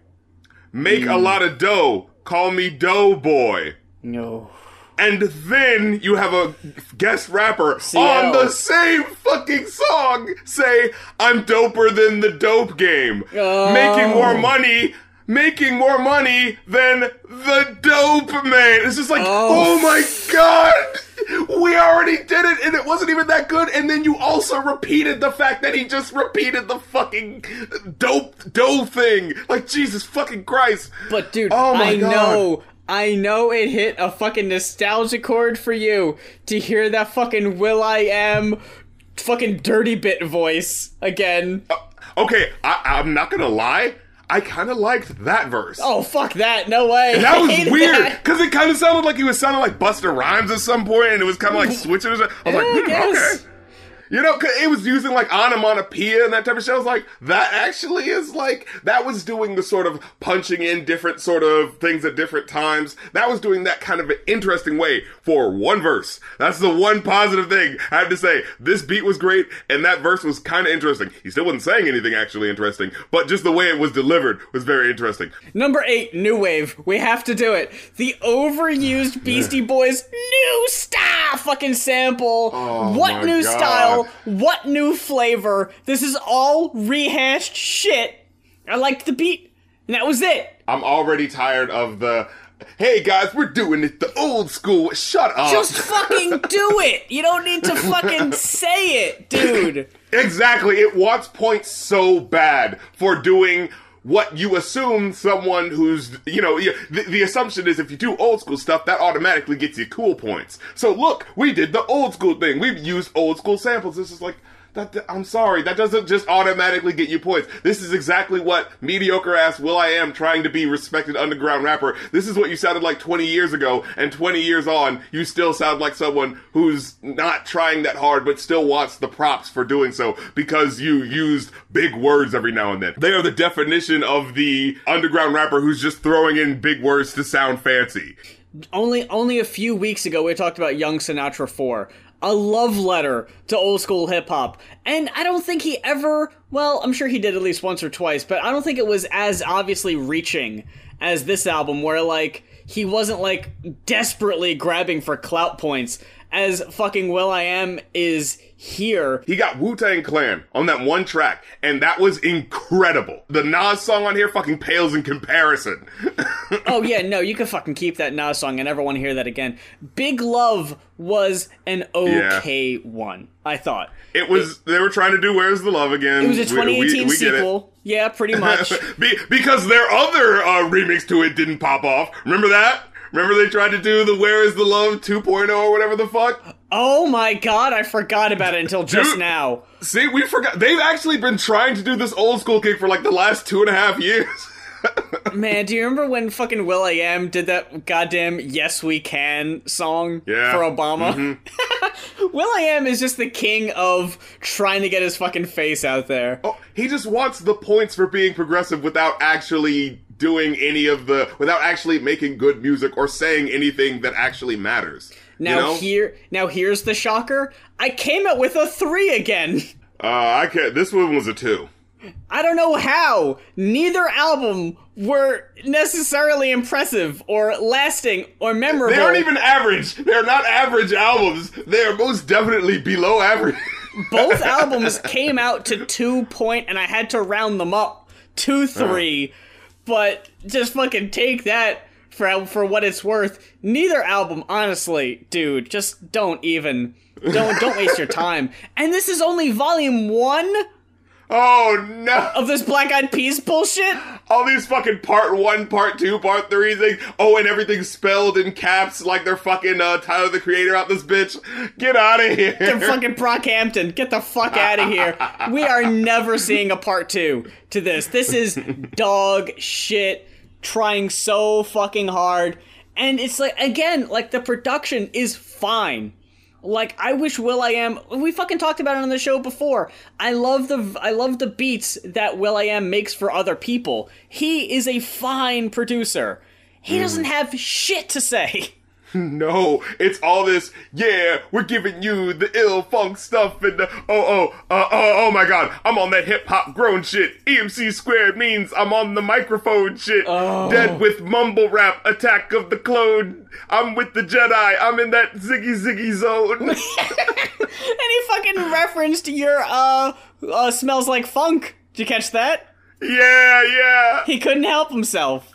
Make a lot of dough. Call me Dough Boy. No. And then you have a guest rapper CL. on the same fucking song say, I'm doper than the dope game. Oh. Making more oh. money, making more money than the dope man. It's just like, Oh. oh, my god! We already did it and it wasn't even that good. And then you also repeated the fact that he just repeated the fucking dope dough thing. Like, Jesus fucking Christ. But, dude, Oh my I God. know. I know it hit a fucking nostalgia chord for you to hear that fucking will.i.am fucking dirty bit voice again. Okay, I, I'm not gonna lie. I kind of liked that verse. Oh, fuck that. No way. That was weird because it kind of sounded like he was sounding like Busta Rhymes at some point, and it was kind of like switching. I was like, Yeah, hmm, okay. You know, 'cause it was using like onomatopoeia and that type of shit. I was like, that actually is like, that was doing the sort of punching in different sort of things at different times. That was doing that kind of an interesting way for one verse. That's the one positive thing I have to say. This beat was great and that verse was kind of interesting. He still wasn't saying anything actually interesting, but just the way it was delivered was very interesting. Number eight, New Wave. We have to do it. The overused Beastie Boys new style fucking sample. Oh what Oh my new God. style? What new flavor? This is all rehashed shit. I liked the beat, and that was it. I'm already tired of the. Hey guys, we're doing it the old school. Shut up. Just fucking do it. You don't need to fucking say it, dude. Exactly. It wants points so bad for doing what you assume someone who's, you know, the, the assumption is if you do old school stuff, that automatically gets you cool points. So look, we did the old school thing. We've used old school samples. This is like, that, I'm sorry, that doesn't just automatically get you points. This is exactly what mediocre ass will.i.am trying to be respected underground rapper. This is what you sounded like 20 years ago, and 20 years on, you still sound like someone who's not trying that hard, but still wants the props for doing so because you used big words every now and then. They are the definition of the underground rapper who's just throwing in big words to sound fancy. only only a few weeks ago we talked about Young Sinatra 4. A love letter to old school hip hop. And I don't think he ever well, I'm sure he did at least once or twice, but I don't think it was as obviously reaching as this album where like he wasn't like desperately grabbing for clout points as fucking will.i.am is here. He got Wu Tang Clan on that one track, and that was incredible. The Nas song on here fucking pales in comparison. oh yeah, no, you can fucking keep that Nas song. I never want to hear that again. Big Love was an okay one, I thought. It was they were trying to do "Where's the Love" again. It was a 2018 sequel. Yeah, pretty much. Be- because their other uh, remix to it didn't pop off. Remember that? Remember they tried to do the "Where Is the Love" 2.0 or whatever the fuck. oh my god, I forgot about it until just Dude. now. See, we forgot. They've actually been trying to do this old school kick for like the last two and a half years. Man, do you remember when fucking will.i.am did that goddamn "Yes We Can" song Yeah. for Obama? Mm-hmm. will.i.am is just the king of trying to get his fucking face out there. Oh, he just wants the points for being progressive without actually doing any of the, without actually making good music or saying anything that actually matters. Now you know? here, now here's the shocker. I came out with a three again. uh, I can't. This one was a two. I don't know how. Neither album were necessarily impressive or lasting or memorable. They aren't even average. They're not average albums. They are most definitely below average. Both albums came out to two point, and I had to round them up to three. But just fucking take that for for what it's worth. Neither album, honestly, dude, just don't even don't don't waste your time. And this is only volume one oh no! of this Black Eyed Peas bullshit. All these fucking part one, part two, part three things. Oh, and everything's spelled in caps like they're fucking uh, Tyler the Creator out this bitch. Get out of here! Fucking Brockhampton, get the fuck out of here. We are never seeing a part two to this. This is dog shit, trying so fucking hard. And it's like, again, like the production is fine. Like I wish will.i.am. We fucking talked about it on the show before. I love the I love the beats that will.i.am makes for other people. He is a fine producer. He mm. doesn't have shit to say. No, it's all this. Yeah, we're giving you the ill funk stuff and the oh oh uh, oh oh my god, I'm on that hip hop grown shit. EMC squared means I'm on the microphone shit. Dead with mumble rap, attack of the clone. I'm with the Jedi. I'm in that ziggy ziggy zone. And he fucking referenced your uh, uh smells like funk. Did you catch that? yeah, yeah. He couldn't help himself.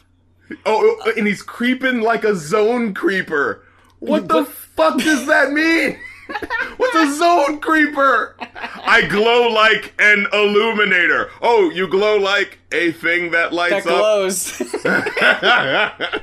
Oh, oh, oh, and he's creeping like a zone creeper. What the fuck does that mean? What's a zone creeper? I glow like an illuminator. Oh, you glow like a thing that That lights up. glows.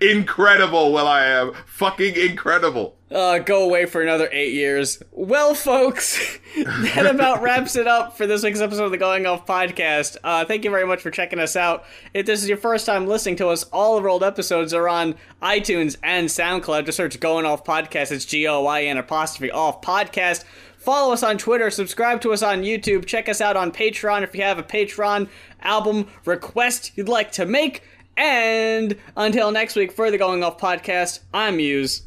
incredible, well I am. Fucking incredible. Uh, go away for another eight years. Well, folks, that about wraps it up for this week's episode of the Going Off podcast. Uh, thank you very much for checking us out. If this is your first time listening to us, all of our old episodes are on iTunes and SoundCloud. Just search Going Off Podcast. It's G O I N apostrophe off podcast. Follow us on Twitter, subscribe to us on YouTube, check us out on Patreon if you have a Patreon album request you'd like to make. And until next week, for the Going Off podcast, I'm Muse.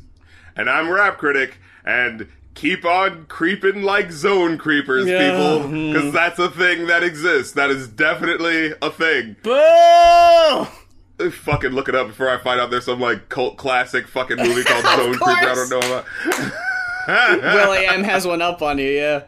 And I'm Rap Critic, and keep on creeping like zone creepers, Yeah. people. Hmm. Because that's a thing that exists. That is definitely a thing. Boo! fucking look it up before I find out there's some like cult classic fucking movie called Zone Creeper I don't know about. Will I has one up on you, yeah.